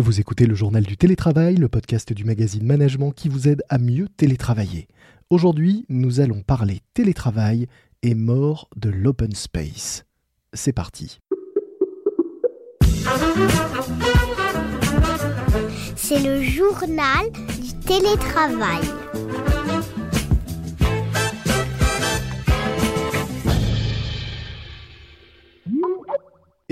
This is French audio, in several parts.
Vous écoutez le journal du télétravail, le podcast du magazine Management qui vous aide à mieux télétravailler. Aujourd'hui, nous allons parler télétravail et mort de l'open space. C'est parti. C'est le journal du télétravail.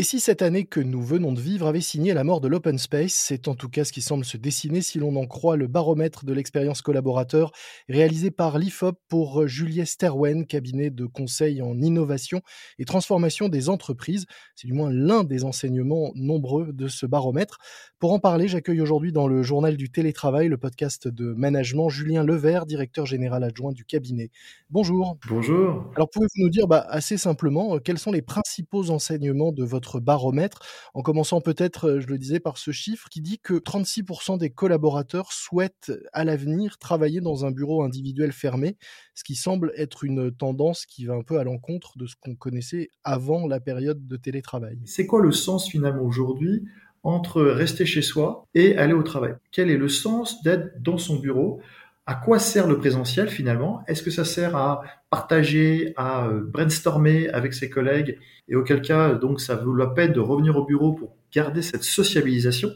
Et si cette année que nous venons de vivre avait signé la mort de l'open space, c'est en tout cas ce qui semble se dessiner si l'on en croit le baromètre de l'expérience collaborateur réalisé par l'IFOP pour Juliet Sterwen, cabinet de conseil en innovation et transformation des entreprises. C'est du moins l'un des enseignements nombreux de ce baromètre. Pour en parler, j'accueille aujourd'hui dans le journal du télétravail, le podcast de management, Julien Levert, directeur général adjoint du cabinet. Bonjour. Bonjour. Alors pouvez-vous nous dire bah, assez simplement quels sont les principaux enseignements de votre baromètre, en commençant peut-être, euh, je le disais, par ce chiffre qui dit que 36% des collaborateurs souhaitent à l'avenir travailler dans un bureau individuel fermé, ce qui semble être une tendance qui va un peu à l'encontre de ce qu'on connaissait avant la période de télétravail. C'est quoi le sens finalement aujourd'hui entre rester chez soi et aller au travail? Quel est le sens d'être dans son bureau? À quoi sert le présentiel finalement? Est-ce que ça sert à partager, à euh, brainstormer avec ses collègues? Et auquel cas donc ça vaut la peine de revenir au bureau pour garder cette sociabilisation.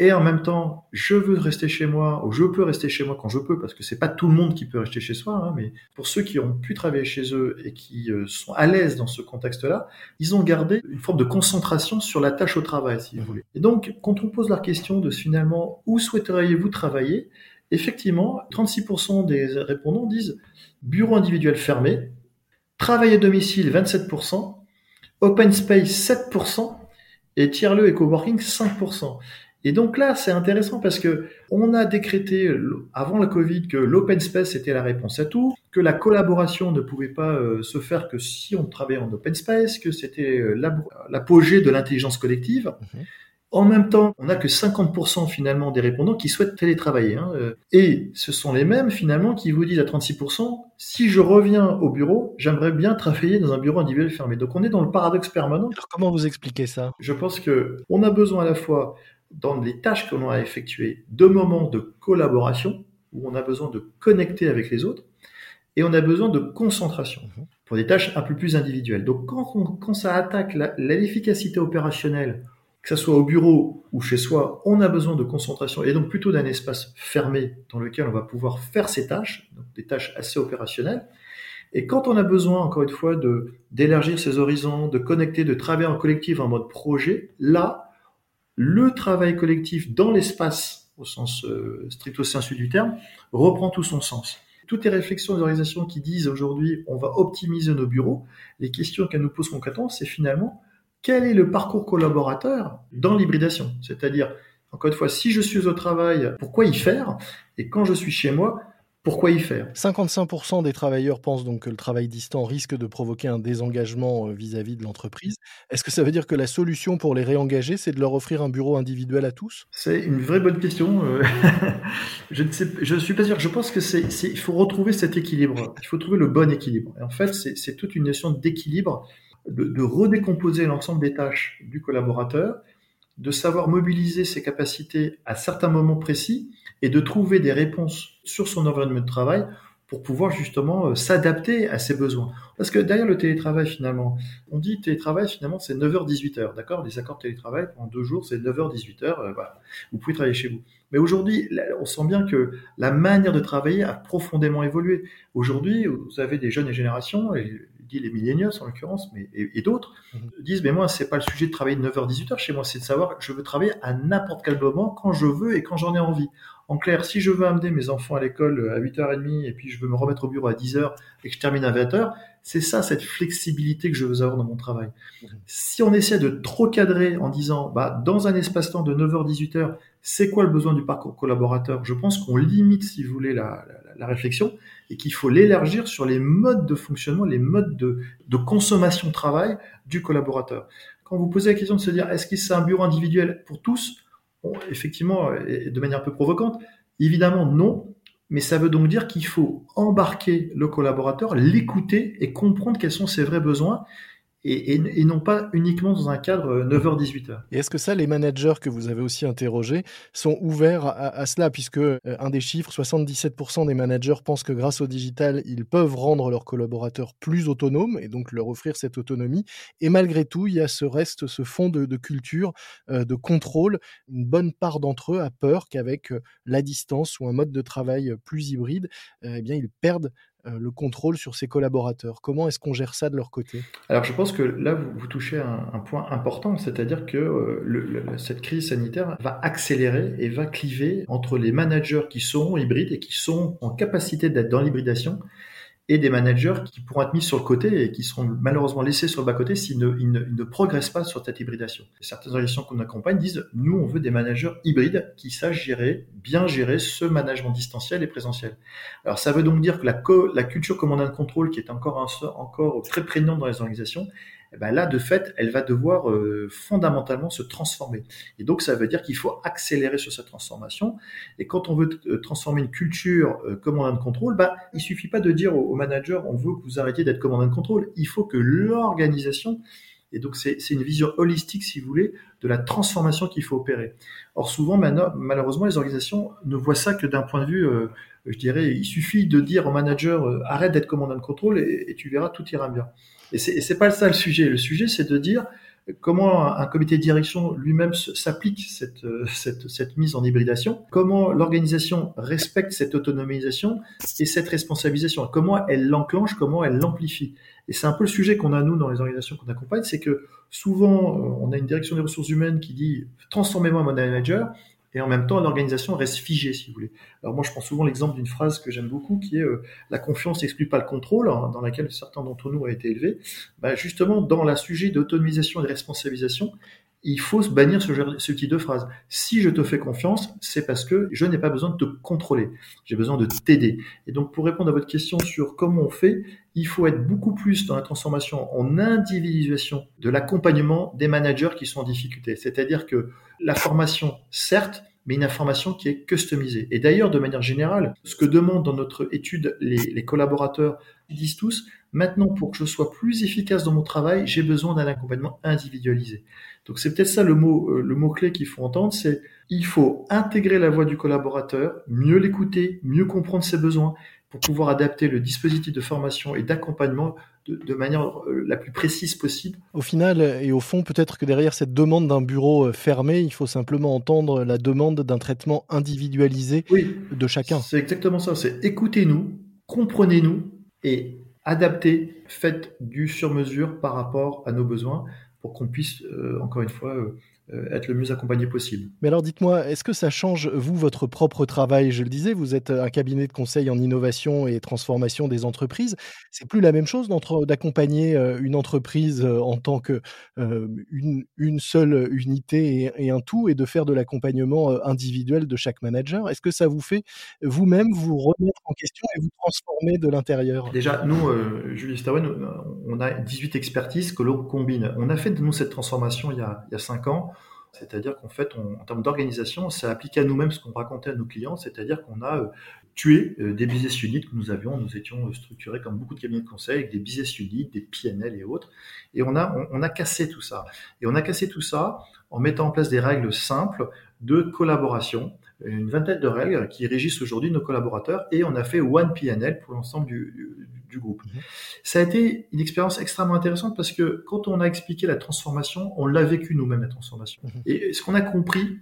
Et en même temps, je veux rester chez moi, ou je peux rester chez moi quand je peux, parce que c'est pas tout le monde qui peut rester chez soi, hein, mais pour ceux qui ont pu travailler chez eux et qui euh, sont à l'aise dans ce contexte-là, ils ont gardé une forme de concentration sur la tâche au travail, si vous voulez. Et donc, quand on pose la question de finalement où souhaiteriez-vous travailler, effectivement, 36% des répondants disent bureau individuel fermé, travail à domicile 27%, open space 7% et tiers-lieu et coworking 5%. Et donc là, c'est intéressant parce que on a décrété avant le Covid que l'open space était la réponse à tout, que la collaboration ne pouvait pas euh, se faire que si on travaillait en open space, que c'était euh, l'apogée de l'intelligence collective. Mhm. En même temps, on n'a que 50% finalement des répondants qui souhaitent télétravailler. Hein. Et ce sont les mêmes finalement qui vous disent à 36%, si je reviens au bureau, j'aimerais bien travailler dans un bureau individuel fermé. Donc on est dans le paradoxe permanent. Alors comment vous expliquez ça? Je pense que on a besoin à la fois dans les tâches que l'on a effectuées de moments de collaboration où on a besoin de connecter avec les autres et on a besoin de concentration mhm. pour des tâches un peu plus individuelles. Donc quand, quand ça attaque l'efficacité opérationnelle que ce soit au bureau ou chez soi, on a besoin de concentration et donc plutôt d'un espace fermé dans lequel on va pouvoir faire ses tâches, donc des tâches assez opérationnelles. Et quand on a besoin, encore une fois, d'élargir ses horizons, de connecter, de travailler en collectif en mode projet, là, le travail collectif dans l'espace, au sens euh, stricto sensu du terme, reprend tout son sens. Toutes les réflexions des organisations qui disent aujourd'hui on va optimiser nos bureaux, les questions qu'elles nous posent concrètement, c'est finalement quel est le parcours collaborateur dans l'hybridation? C'est-à-dire, encore une fois, si je suis au travail, pourquoi y faire? Et quand je suis chez moi, pourquoi y faire? 55% des travailleurs pensent donc que le travail distant risque de provoquer un désengagement euh, vis-à-vis de l'entreprise. Est-ce que ça veut dire que la solution pour les réengager, c'est de leur offrir un bureau individuel à tous? C'est une vraie bonne question. Euh. je ne sais, je suis pas sûr. Je pense que c'est, il faut retrouver cet équilibre. Il faut trouver le bon équilibre. Et en fait, c'est toute une notion d'équilibre de, redécomposer l'ensemble des tâches du collaborateur, de savoir mobiliser ses capacités à certains moments précis et de trouver des réponses sur son environnement de travail pour pouvoir justement euh, s'adapter à ses besoins. Parce que derrière le télétravail finalement, on dit télétravail finalement c'est 9h-18h, d'accord? Les accords de télétravail en deux jours c'est 9h-18h, euh, voilà. Vous pouvez travailler chez vous. Mais aujourd'hui, on sent bien que la manière de travailler a profondément évolué. Aujourd'hui, vous avez des jeunes générations, dit les millennials en l'occurrence, mais et, d'autres mhm. disent mais moi c'est pas le sujet de travailler de 9h 18h chez moi, c'est de savoir que je veux travailler à n'importe quel moment quand je veux et quand j'en ai envie. En clair, si je veux amener mes enfants à l'école à 8h30 et puis je veux me remettre au bureau à 10h et que je termine à 20h, c'est ça cette flexibilité que je veux avoir dans mon travail. Mhm. Si on essaie de trop cadrer en disant bah dans un espace-temps de 9h 18h, c'est quoi le besoin du parcours collaborateur? Je pense qu'on limite si vous voulez la, la réflexion et qu'il faut l'élargir sur les modes de fonctionnement, les modes de, de consommation de travail du collaborateur. Quand vous posez la question de se dire est-ce que c'est un bureau individuel pour tous? Effectivement, et de manière un peu provocante, évidemment non, mais ça veut donc dire qu'il faut embarquer le collaborateur, l'écouter et comprendre quels sont ses vrais besoins et, non pas uniquement dans un cadre 9h-18h. Euh, et est-ce que ça, les managers que vous avez aussi interrogés sont ouverts à, cela, puisque euh, un des chiffres, 77% des managers pensent que grâce au digital, ils peuvent rendre leurs collaborateurs plus autonomes et donc leur offrir cette autonomie. Et malgré tout, il y a ce reste, ce fond de, culture, euh, de contrôle. Une bonne part d'entre eux a peur qu'avec la distance ou un mode de travail plus hybride, eh bien, ils perdent le contrôle sur ses collaborateurs. Comment est-ce qu'on gère ça de leur côté? Alors je pense que là, vous, touchez un, un point important, c'est-à-dire que euh, cette crise sanitaire va accélérer et va cliver entre les managers qui sont hybrides et qui sont en capacité d'être dans l'hybridation et des managers qui pourront être mis sur le côté et qui seront malheureusement laissés sur le bas-côté s'ils ne, ne, progressent pas sur cette hybridation. Certaines organisations qu'on accompagne disent, nous, on veut des managers hybrides qui sachent gérer, bien gérer ce management distanciel et présentiel. Alors, ça veut donc dire que la, culture commandant de contrôle, qui est encore, encore très prégnante dans les organisations, ben là, de fait, elle va devoir euh, fondamentalement se transformer. Et donc, ça veut dire qu'il faut accélérer sur cette transformation. Et quand on veut euh, transformer une culture euh, commandant de contrôle, bah, il suffit pas de dire au, manager, on veut que vous arrêtiez d'être commandant de contrôle. Il faut que l'organisation et donc, c'est une vision holistique, si vous voulez, de la transformation qu'il faut opérer. Or, souvent, malheureusement, les organisations ne voient ça que d'un point de vue, je dirais, il suffit de dire au manager, arrête d'être commandant de contrôle et, et, tu verras, tout ira bien. Et c'est, pas ça le sujet. Le sujet, c'est de dire comment un comité de direction lui-même s'applique cette, euh, cette, cette, mise en hybridation, comment l'organisation respecte cette autonomisation et cette responsabilisation, comment elle l'enclenche, comment elle l'amplifie. Et c'est un peu le sujet qu'on a nous dans les organisations qu'on accompagne, c'est que souvent euh, on a une direction des ressources humaines qui dit transformez-moi mon manager, et en même temps l'organisation reste figée, si vous voulez. Alors moi, je prends souvent l'exemple d'une phrase que j'aime beaucoup, qui est euh, la confiance n'exclut pas le contrôle, hein, dans laquelle certains d'entre nous ont été élevés. Bah, justement, dans la sujet d'autonomisation et de responsabilisation, il faut se bannir ce, ce type de phrase. Si je te fais confiance, c'est parce que je n'ai pas besoin de te contrôler. J'ai besoin de t'aider. Et donc, pour répondre à votre question sur comment on fait, il faut être beaucoup plus dans la transformation en individualisation de l'accompagnement des managers qui sont en difficulté. C'est-à-dire que la formation, certes, mais une information qui est customisée. Et d'ailleurs, de manière générale, ce que demandent dans notre étude les, les collaborateurs, ils disent tous, maintenant, pour que je sois plus efficace dans mon travail, j'ai besoin d'un accompagnement individualisé. Donc c'est peut-être ça le mot, euh, le mot clé qu'il faut entendre, c'est il faut intégrer la voix du collaborateur, mieux l'écouter, mieux comprendre ses besoins pour pouvoir adapter le dispositif de formation et d'accompagnement de, manière euh, la plus précise possible. Au final et au fond, peut-être que derrière cette demande d'un bureau euh, fermé, il faut simplement entendre la demande d'un traitement individualisé de chacun. C'est exactement ça, c'est écoutez-nous, comprenez-nous et adaptez, faites du sur-mesure par rapport à nos besoins pour qu'on puisse, euh, encore une fois, euh, être le mieux accompagné possible. Mais alors dites-moi, est-ce que ça change, vous, votre propre travail? Je le disais, vous êtes un cabinet de conseil en innovation et transformation des entreprises. C'est plus la même chose d'accompagner une entreprise en tant que une, une, seule unité et, un tout et de faire de l'accompagnement individuel de chaque manager? Est-ce que ça vous fait vous-même vous remettre en question et vous transformer de l'intérieur? Déjà, nous, Julie Stawen, on a 18 expertises que l'on combine. On a fait de nous cette transformation il y a, il y a 5 ans. C'est-à-dire qu'en fait, en termes d'organisation, ça appliqué à nous-mêmes ce qu'on racontait à nos clients, c'est-à-dire qu'on a euh, tué euh, des business units que nous avions. Nous étions euh, structurés comme beaucoup de cabinets de conseil avec des business units, des PNL et autres. Et on a, on, a cassé tout ça. Et on a cassé tout ça en mettant en place des règles simples de collaboration, une vingtaine de règles qui régissent aujourd'hui nos collaborateurs. Et on a fait One PNL pour l'ensemble du, du groupe. Mhm. Ça a été une expérience extrêmement intéressante parce que quand on a expliqué la transformation, on l'a vécu nous-mêmes la transformation. Mhm. Et ce qu'on a compris,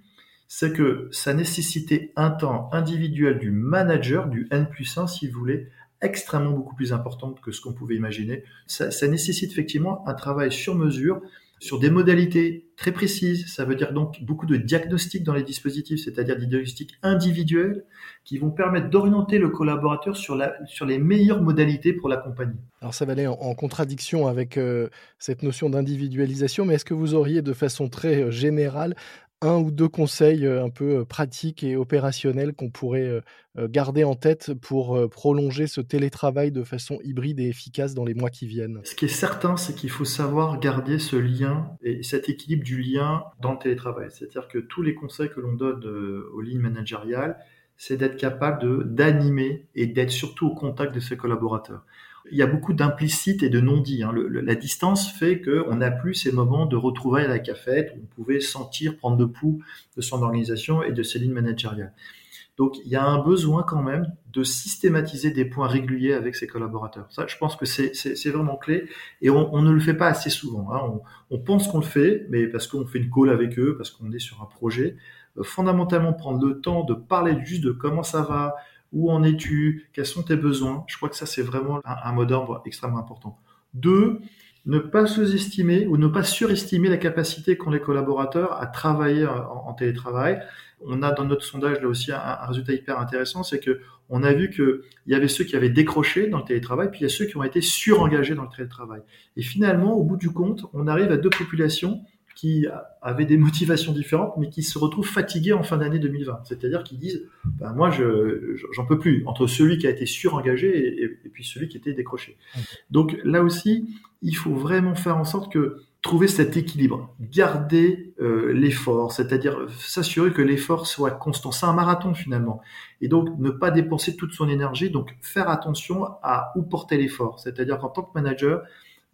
c'est que ça nécessitait un temps individuel du manager, du N plus 1 si vous voulez, extrêmement beaucoup plus important que ce qu'on pouvait imaginer. Ça, ça nécessite effectivement un travail sur mesure sur des modalités très précises. Ça veut dire donc beaucoup de diagnostics dans les dispositifs, c'est-à-dire des diagnostics individuels qui vont permettre d'orienter le collaborateur sur, les meilleures modalités pour l'accompagner. Alors ça va aller en, contradiction avec euh, cette notion d'individualisation, mais est-ce que vous auriez de façon très euh, générale un ou deux conseils un peu pratiques et opérationnels qu'on pourrait garder en tête pour prolonger ce télétravail de façon hybride et efficace dans les mois qui viennent? Ce qui est certain, c'est qu'il faut savoir garder ce lien et cet équilibre du lien dans le télétravail. C'est-à-dire que tous les conseils que l'on donne aux lignes managériales, c'est d'être capable d'animer et d'être surtout au contact de ses collaborateurs. Il y a beaucoup d'implicites et de non-dits. Hein. la distance fait qu'on n'a plus ces moments de retrouvailles à la cafette où on pouvait sentir prendre le pouls de son organisation et de ses lignes managériales. Donc il y a un besoin quand même de systématiser des points réguliers avec ses collaborateurs. Ça, je pense que c'est vraiment clé et on, ne le fait pas assez souvent. Hein. On, pense qu'on le fait, mais parce qu'on fait une call avec eux, parce qu'on est sur un projet. Euh, fondamentalement, prendre le temps de parler juste de comment ça va, où en es-tu? Quels sont tes besoins? Je crois que ça, c'est vraiment un, mot d'ordre extrêmement important. Deux, ne pas sous-estimer ou ne pas surestimer la capacité qu'ont les collaborateurs à travailler en, télétravail. On a dans notre sondage là aussi un, résultat hyper intéressant, c'est que on a vu qu'il y avait ceux qui avaient décroché dans le télétravail, puis il y a ceux qui ont été surengagés dans le télétravail. Et finalement, au bout du compte, on arrive à deux populations qui avaient des motivations différentes, mais qui se retrouvent fatigués en fin d'année 2020. C'est-à-dire qu'ils disent, ben moi, je j'en peux plus entre celui qui a été surengagé et, et, puis celui qui était décroché. Donc là aussi, il faut vraiment faire en sorte que trouver cet équilibre, garder euh, l'effort, c'est-à-dire s'assurer que l'effort soit constant. C'est un marathon finalement, et donc ne pas dépenser toute son énergie. Donc faire attention à où porter l'effort, c'est-à-dire qu'en tant que manager,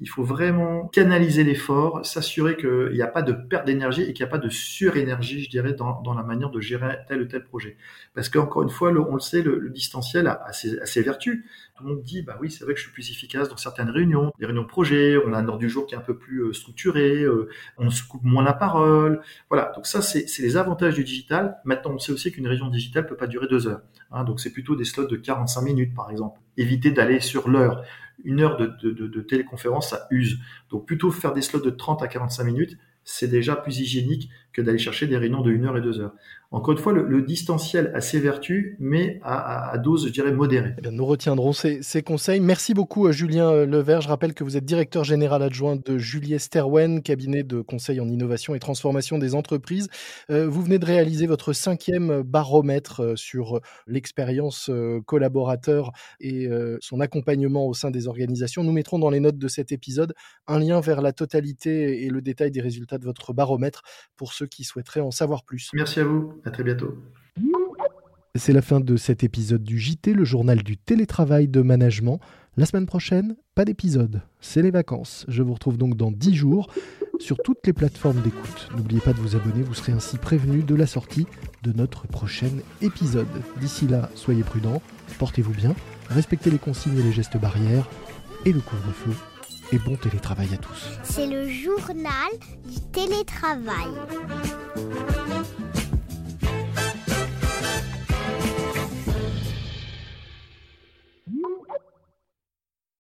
il faut vraiment canaliser l'effort, s'assurer qu'il n'y a pas de perte d'énergie et qu'il n'y a pas de surénergie, je dirais, dans, la manière de gérer tel ou tel projet. Parce qu'encore une fois, on le sait, le, distanciel a, ses, vertus. Tout le monde dit, bah oui, c'est vrai que je suis plus efficace dans certaines réunions, des réunions de projet, on a un ordre du jour qui est un peu plus euh, structuré, euh, on se coupe moins la parole. Voilà, donc ça, c'est les avantages du digital. Maintenant, on sait aussi qu'une réunion digitale peut pas durer deux heures. Hein, donc c'est plutôt des slots de 45 minutes, par exemple. Éviter d'aller sur l'heure une heure de, téléconférence, ça use. Donc plutôt faire des slots de 30 à 45 minutes, c'est déjà plus hygiénique d'aller chercher des réunions de 1 heure et 2 heures. Encore une fois, le, distanciel a ses vertus, mais à, dose, je dirais, modérée. Eh nous retiendrons ces, conseils. Merci beaucoup, euh, Julien euh, Levert. Je rappelle que vous êtes directeur général adjoint de Juliet Sterwen, cabinet de conseil en innovation et transformation des entreprises. Euh, vous venez de réaliser votre cinquième baromètre sur l'expérience collaborateur et son accompagnement au sein des organisations. Nous mettrons dans les notes de cet épisode un lien vers la totalité et le détail des résultats de votre baromètre pour ceux qui souhaiteraient en savoir plus. Merci à vous. À très bientôt. C'est la fin de cet épisode du JT, le journal du télétravail de management. La semaine prochaine, pas d'épisode, c'est les vacances. Je vous retrouve donc dans 10 jours sur toutes les plateformes d'écoute. N'oubliez pas de vous abonner, vous serez ainsi prévenu de la sortie de notre prochain épisode. D'ici là, soyez prudents, portez-vous bien, respectez les consignes et les gestes barrières et le couvre-feu. Et bon télétravail à tous. C'est le journal du télétravail.